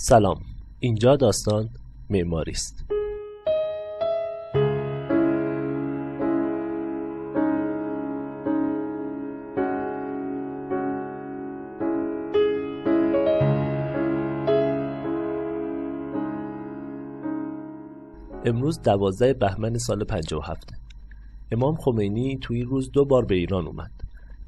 سلام. اینجا داستان معماری است. امروز دوازده بهمن سال 57 امام خمینی توی روز دو بار به ایران اومد.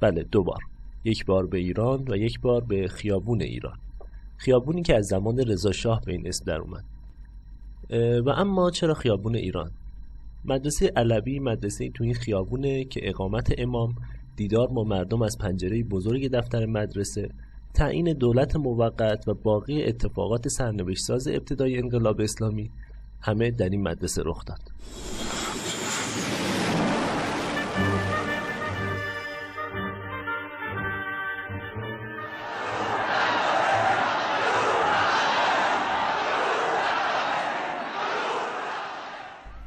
بله دو بار. یک بار به ایران و یک بار به خیابون ایران. خیابونی که از زمان رضا شاه به این اسم در اومد. و اما چرا خیابون ایران؟ مدرسه علوی مدرسه توی خیابونه که اقامت امام دیدار با مردم از پنجره بزرگ دفتر مدرسه تعیین دولت موقت و باقی اتفاقات سرنوشتساز ابتدای انقلاب اسلامی همه در این مدرسه رخ داد.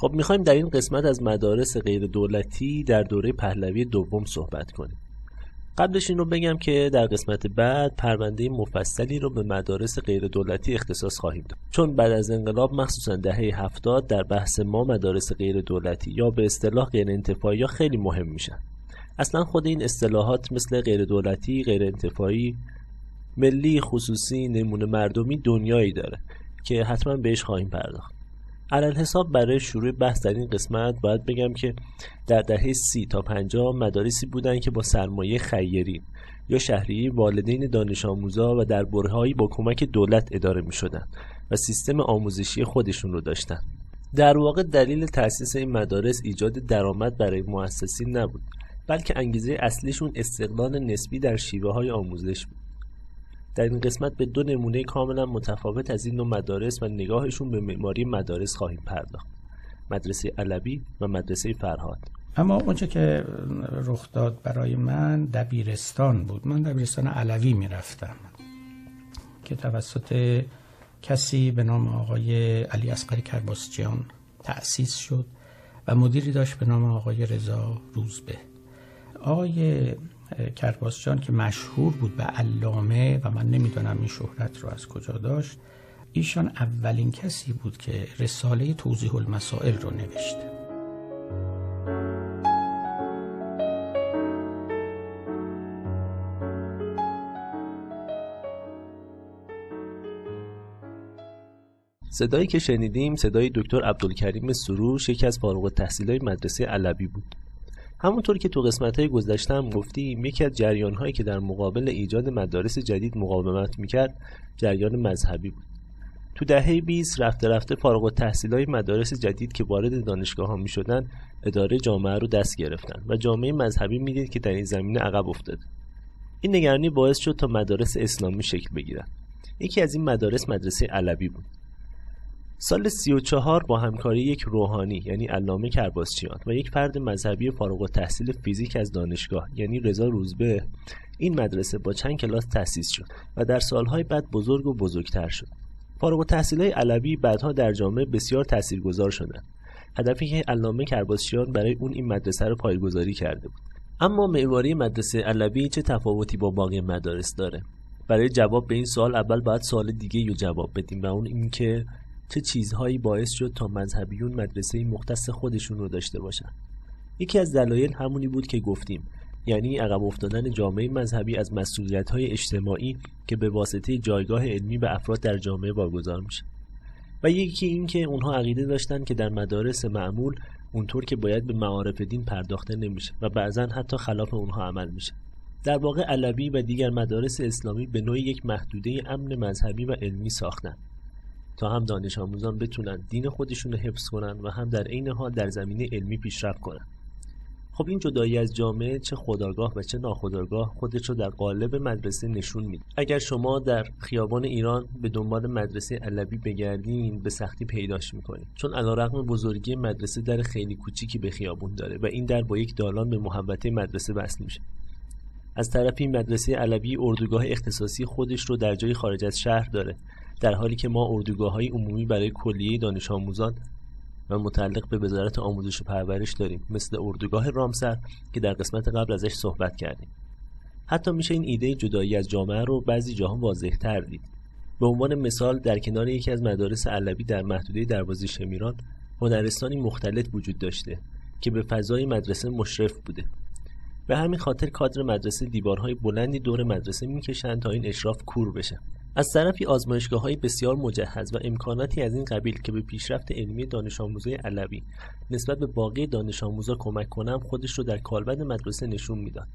خب می‌خوایم در این قسمت از مدارس غیر دولتی در دوره پهلوی دوم صحبت کنیم. قبلش این رو بگم که در قسمت بعد پرونده مفصلی رو به مدارس غیر دولتی اختصاص خواهیم داد. چون بعد از انقلاب مخصوصا دهه هفتاد در بحث ما مدارس غیر دولتی یا به اصطلاح غیر انتفاعی خیلی مهم میشن. اصلا خود این اصطلاحات مثل غیر دولتی غیر انتفاعی ملی خصوصی نمونه مردمی دنیایی داره که حتما بهش خواهیم پرداخت. علل حساب برای شروع بحث در این قسمت باید بگم که در دهه سی تا پنجاه مدارسی بودند که با سرمایه خیری یا شهری والدین دانش آموزا و در با کمک دولت اداره می شدن و سیستم آموزشی خودشون رو داشتن. در واقع دلیل تأسیس این مدارس ایجاد درآمد برای مؤسسین نبود بلکه انگیزه اصلیشون استقلال نسبی در شیوه های آموزش بود. در این قسمت به دو نمونه کاملا متفاوت از این نوع مدارس و نگاهشون به معماری مدارس خواهیم پرداخت. مدرسه علوی و مدرسه فرهاد. اما اونچه که رخ داد برای من دبیرستان بود. من دبیرستان علوی می‌رفتم. که توسط کسی به نام آقای علی اسقری کرباسجیان تأسیس شد و مدیری داشت به نام آقای رضا روزبه. آقای کرباسجان که مشهور بود به علامه و من نمی‌دانم این شهرت رو از کجا داشت ایشان اولین کسی بود که رساله توضیح المسائل رو نوشته. صدایی که شنیدیم صدای دکتر عبدالکریم سروش یکی از فارغ التحصیلای مدرسه علوی بود. همونطور که تو قسمت های گذشته هم گفتیم یکی از جریان هایی که در مقابل ایجاد مدارس جدید مقاومت می‌کرد جریان مذهبی بود. تو دهه 20 رفته رفته فارغ التحصیل های مدارس جدید که وارد دانشگاه ها می شدن اداره جامعه رو دست گرفتن و جامعه مذهبی می‌دید که در این زمینه عقب افتاده. این نگرانی باعث شد تا مدارس اسلامی شکل بگیرن. یکی از این مدارس مدرسه علوی بود. سال 34 با همکاری یک روحانی یعنی علامه کرباسچیان و یک فرد مذهبی فارغ التحصیل فیزیک از دانشگاه یعنی رضا روزبه این مدرسه با چند کلاس تأسیس شد و در سالهای بعد بزرگ و بزرگتر شد. فارغ التحصیلای علوی بعدها در جامعه بسیار تاثیرگذار شدند. هدفی که علامه کرباسچیان برای اون این مدرسه رو پایگذاری کرده بود. اما معماری مدرسه علوی چه تفاوتی با باقی مدارس داره؟ برای جواب به این سوال اول باید سوال دیگه رو جواب بدیم و اون اینکه چه چیزهایی باعث شد تا مذهبیون مدرسه مختص خودشون رو داشته باشن؟ یکی از دلایل همونی بود که گفتیم یعنی عقب افتادن جامعه مذهبی از مسئولیت های اجتماعی که به واسطه جایگاه علمی به افراد در جامعه واگذار میشه. و یکی این که اونها عقیده داشتن که در مدارس معمول اونطور که باید به معارف دین پرداخته نمیشه و بعضا حتی خلاف اونها عمل میشه. در واقع علوی و دیگر مدارس اسلامی به نوعی یک محدوده امن مذهبی و علمی ساختن. تا هم دانش آموزان بتونن دین خودشون رو حفظ کنن و هم در عین حال در زمینه علمی پیشرفت کنن. خب این جدایی از جامعه چه خداگاه و چه ناخداگاه خودش رو در قالب مدرسه نشون میده. اگر شما در خیابان ایران به دنبال مدرسه علوی بگردین به سختی پیداش می‌کنید چون علیرغم بزرگی مدرسه در خیلی کوچیکی به خیابون داره و این در با یک دالان به محوطه مدرسه وصل میشه. از طرفی مدرسه علوی اردوگاه اختصاصی خودش رو در جای خارج از شهر داره. در حالی که ما اردوگاه های عمومی برای کلیه دانش آموزان و متعلق به وزارت آموزش و پرورش داریم مثل اردوگاه رامسر که در قسمت قبل ازش صحبت کردیم. حتی میشه این ایده جدایی از جامعه رو بعضی جاها واضح تر دید. به عنوان مثال در کنار یکی از مدارس علوی در محدوده دروازه شمیران هنرستانی مختلط وجود داشته که به فضای مدرسه مشرف بوده. به همین خاطر کادر مدرسه دیوارهای بلندی دور مدرسه می‌کشند تا این اشراف کور بشه. از طرفی آزمایشگاه های بسیار مجهز و امکاناتی از این قبیل که به پیشرفت علمی دانش آموزای علوی نسبت به باقی دانش آموزا کمک کنم خودش رو در کالبد مدرسه نشون می‌داد.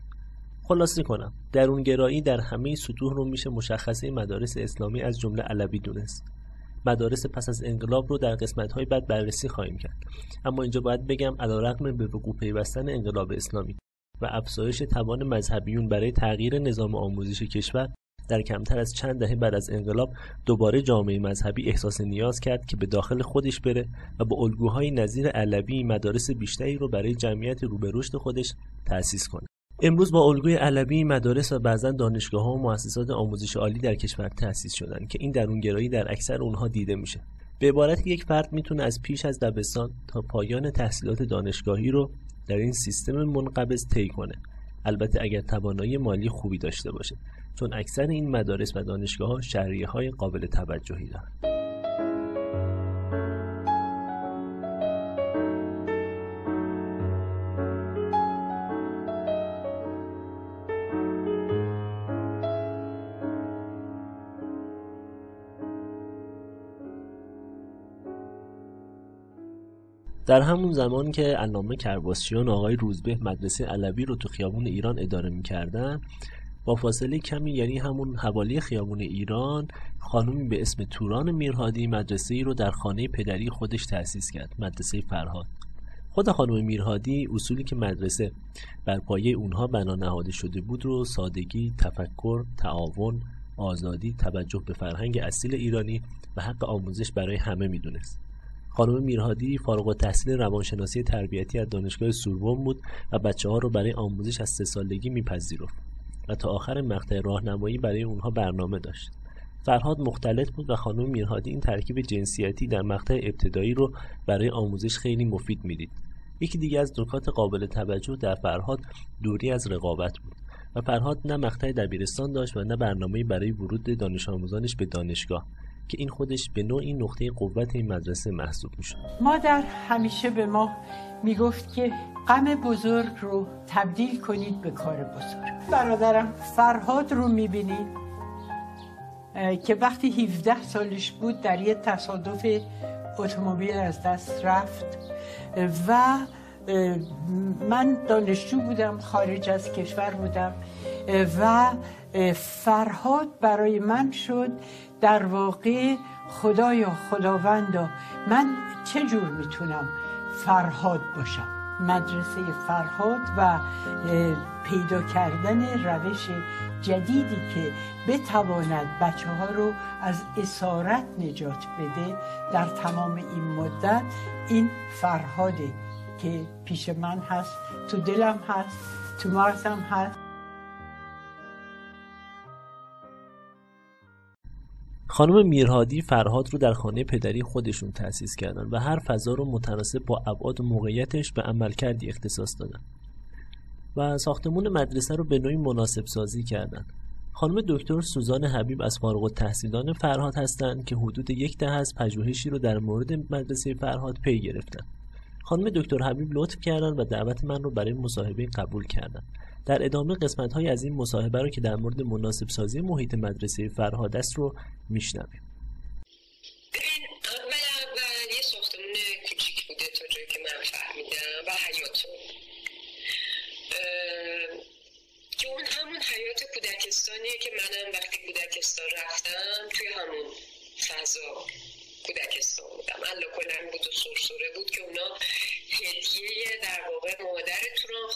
خلاصه کنم درونگرایی در همه سطوح رو میشه مشخصه مدارس اسلامی از جمله علوی دونست. مدارس پس از انقلاب رو در قسمت های بعد بررسی خواهیم کرد. اما اینجا باید بگم علیرغم به وقوع پیوستن انقلاب اسلامی و افزایش توان مذهبیون برای تغییر نظام آموزش کشور در کمتر از چند دهه بعد از انقلاب دوباره جامعه مذهبی احساس نیاز کرد که به داخل خودش بره و با الگوهای نظیر علوی مدارس بیشتری رو برای جمعیت رو به رشد خودش تأسیس کنه. امروز با الگوی علوی مدارس و بعضا دانشگاه ها و مؤسسات آموزش عالی در کشور تأسیس شدن که این درونگرایی در اکثر اونها دیده میشه. به عبارت یک فرد می‌تونه از پیش از دبستان تا پایان تحصیلات دانشگاهی رو در این سیستم منقبض طی کنه. البته اگر توانایی مالی خوبی داشته باشه چون اکثر این مدارس و دانشگاه ها شهریه های قابل توجهی دارند. در همون زمان که علامه کرباسچیان آقای روزبه مدرسه علوی رو تو خیابون ایران اداره می‌کردن با فاصله کمی یعنی همون حوالی خیابون ایران خانومی به اسم توران میرهادی مدرسه ای رو در خانه پدری خودش تأسیس کرد مدرسه فرهاد خود خانم میرهادی اصولی که مدرسه بر پایه اونها بنا نهاده شده بود رو سادگی، تفکر، تعاون، آزادی، توجه به فرهنگ اصیل ایرانی و حق آموزش برای همه می‌دونست. خانم میرهادی فارغ التحصیل روانشناسی تربیتی از دانشگاه سوربن بود و بچه ها رو برای آموزش از سه سالگی میپذیرفت و تا آخر مقطع راهنمایی برای اونها برنامه داشت. فرهاد مختلط بود و خانم میرهادی این ترکیب جنسیتی در مقطع ابتدایی رو برای آموزش خیلی مفید می‌دید. یکی دیگه از نکات قابل توجه در فرهاد دوری از رقابت بود و فرهاد نه مقطع دبیرستان داشت و نه برنامه برای ورود دانش آموزانش به دانشگاه. که این خودش به نوعی نقطه قوت این مدرسه محسوب می‌شد. مادر همیشه به ما می‌گفت که غم بزرگ رو تبدیل کنید به کار بزرگ. برادرم فرهاد رو می‌بینید که وقتی 17 سالش بود در یه تصادف اتومبیل از دست رفت و من دانشجو بودم خارج از کشور بودم و فرهاد برای من شد در واقع خدایا خداوندا من چه جور می‌تونم فرهاد باشم؟ مدرسه فرهاد و پیدا کردن روش جدیدی که بتواند بچه ها رو از اسارت نجات بده در تمام این مدت این فرهاده که پیش من هست تو دلم هست تو مغزم هست. خانم میرهادی فرهاد رو در خانه پدری خودشون تأسیس کردن و هر فضا رو متناسب با ابعاد موقعیتش به عمل کردی اختصاص دادن و ساختمون مدرسه رو به نوعی مناسب سازی کردن. خانم دکتر سوزان حبیب از فارغ التحصیلان فرهاد هستند که حدود یک دهه از پژوهشی رو در مورد مدرسه فرهاد پی گرفتن. خانم دکتر حبیب لطف کردن و دعوت من رو برای مصاحبه قبول کردن در ادامه قسمت های از این مصاحبه رو که در مورد مناسب سازی محیط مدرسه فرهاد است رو میشنویم. کودکستانیه که منم وقتی کودکستان رفتم توی همون فضا کودکستان بودم. الله کنن بود و سرسره هدیه در واقع مادر توران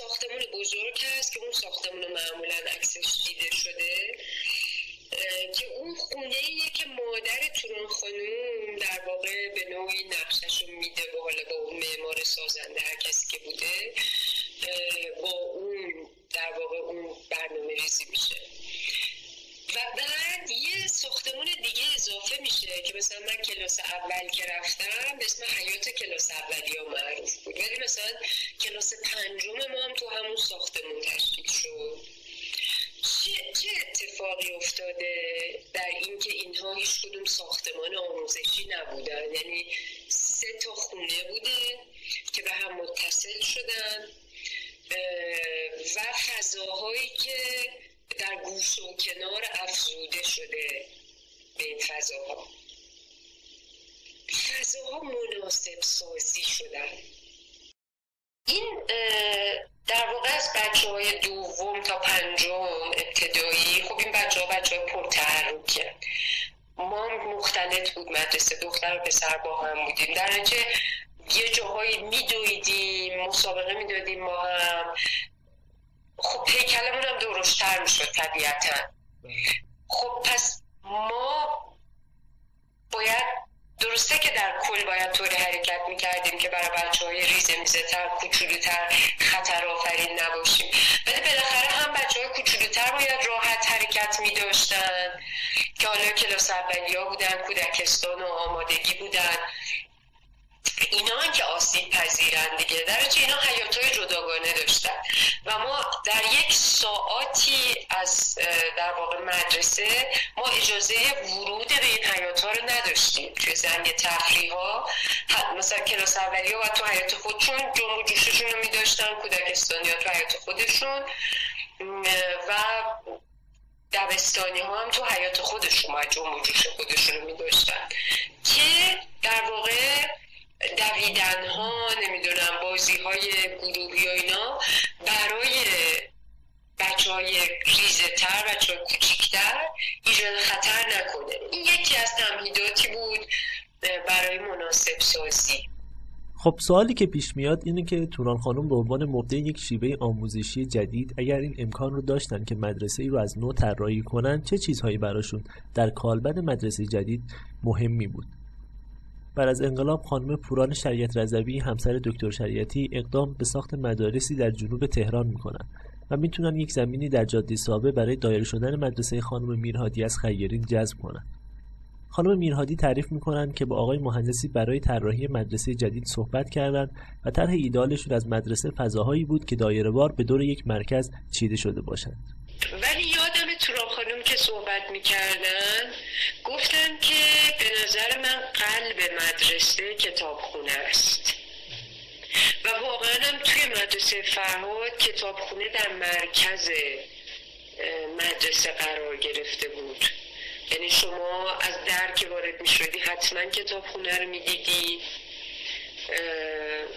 ساختمون بزرگ هست که اون ساختمون معمولا عکسش دیده شده که اون خونه ایه که مادر توران خانوم در واقع به نوعی نقشش رو میده با حالا با اون معمار سازنده هر کسی که بوده با اون در واقع اون برنامه ریزی میشه. و بعد یه ساختمون دیگه اضافه میشه که مثلا من کلاس اول که رفتم به اسم حیات کلاس اولی ها معروف بود. ولی مثلا کلاس پنجم ما هم تو همون ساختمون تشکیل شد. چه, چه اتفاقی افتاده در اینکه اینها هیچ کدوم ساختمان آموزشی نبودن؟ یعنی سه تا خونه بوده که به هم متصل شدن و فضاهایی که در گوش و کنار افزوده شده به این فضاها. فضاها مناسب سازی شدن. این در واقع از بچه های دوم تا پنجم ابتدایی خب این بچه ها بچه های پرتحرکه ما مختلط بود مدرسه دختر و پسر با هم بودیم. در نتیجه یه جاهایی میدویدیم مسابقه می‌دادیم ما هم. خب پیکلمون هم درشتر می‌شد طبیعتا. خب پس ما باید درسته که در کل باید طوری حرکت می‌کردیم که برای بچه های ریزه میزه تر کوچولوتر خطر آفرین نباشیم. ولی بالاخره هم بچه های کوچولوتر باید راحت حرکت میداشتن. که حالا کلاس اولیا بودن کودکستان و آمادگی بودن. اینا که آسیب پذیرند دیگه. در اینا حیاتای جداگانه داشتن. و ما در یک ساعتی از در واقع مدرسه ما اجازه ورود به این حیات ها رو نداشتیم. توی زنگ تفریح ها مثلا کلاس اولی ها و تو حیات خودشون جنب و جوششون رو میداشتن کودکستانی ها تو حیات خودشون. و دبستانی ها هم تو حیات خودشون و و جوش خودشون رو میداشتن. که در واقع دویدن ها نمی‌دونم بازی های گروهی و اینا برای بچه های ریزه تر بچه های کوچیکتر ایجاد خطر نکنه. این یکی از تمهیداتی بود برای مناسب سازی. خب سوالی که پیش میاد اینه که توران خانم به عنوان مبدع یک شیوه آموزشی جدید اگر این امکان رو داشتن که مدرسه ای رو از نو طراحی کنن چه چیزهایی براشون در کالبد مدرسه جدید مهمی بود؟ بر از انقلاب خانم پوران شریعت رضوی همسر دکتر شریعتی اقدام به ساخت مدارسی در جنوب تهران می‌کنند و می‌تونن یک زمینی در جاده سابه برای دایر شدن مدرسه خانم میرهادی از خیرین جذب کنند. خانم میرهادی تعریف می‌کنند که با آقای مهندسی برای طراحی مدرسه جدید صحبت کردند و طرح ایدالشون از مدرسه فضاهایی بود که دایرهوار به دور یک مرکز چیده شده باشند. ولی یادم خانم که صحبت می‌کردن گفتن که به نظر من قلب مدرسه کتابخونه است. و واقعا هم توی مدرسه فرهاد کتابخونه در مرکز مدرسه قرار گرفته بود. یعنی شما از در که وارد می شدی حتما کتابخونه رو می دیدی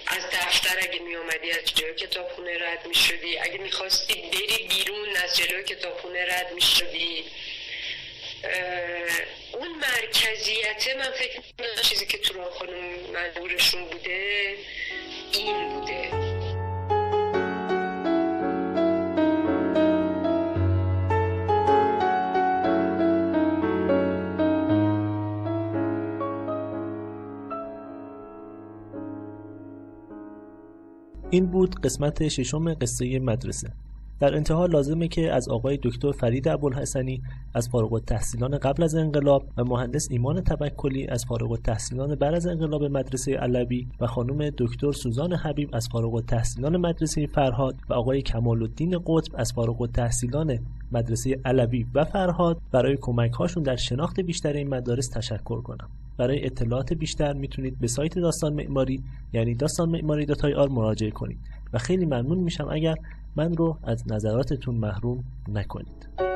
از دفتر اگه می آمدی از جلوی کتابخونه رد می شدی اگه می خواستی بری بیرون از جلوی کتابخونه رد می شدی اون مرکزیت من فکر می‌کنم چیزی که تو خانم منظورشون بوده این بوده. این بود قسمت ششم قصه مدرسه. در انتها لازمه که از آقای دکتر فرید ابوالحسنی از فارغ التحصیلان قبل از انقلاب و مهندس ایمان توکلی از فارغ التحصیلان بعد از انقلاب مدرسه علوی و خانم دکتر سوزان حبیب از فارغ التحصیلان مدرسه فرهاد و آقای کمال الدین قطب از فارغ التحصیلان مدرسه علوی و فرهاد برای کمک هاشون در شناخت بیشتر این مدارس تشکر کنم. برای اطلاعات بیشتر می‌تونید به سایت داستان معماری یعنی داستان معماری داتای آر مراجعه کنید. و خیلی ممنون میشم اگر من رو از نظراتتون محروم نکنید.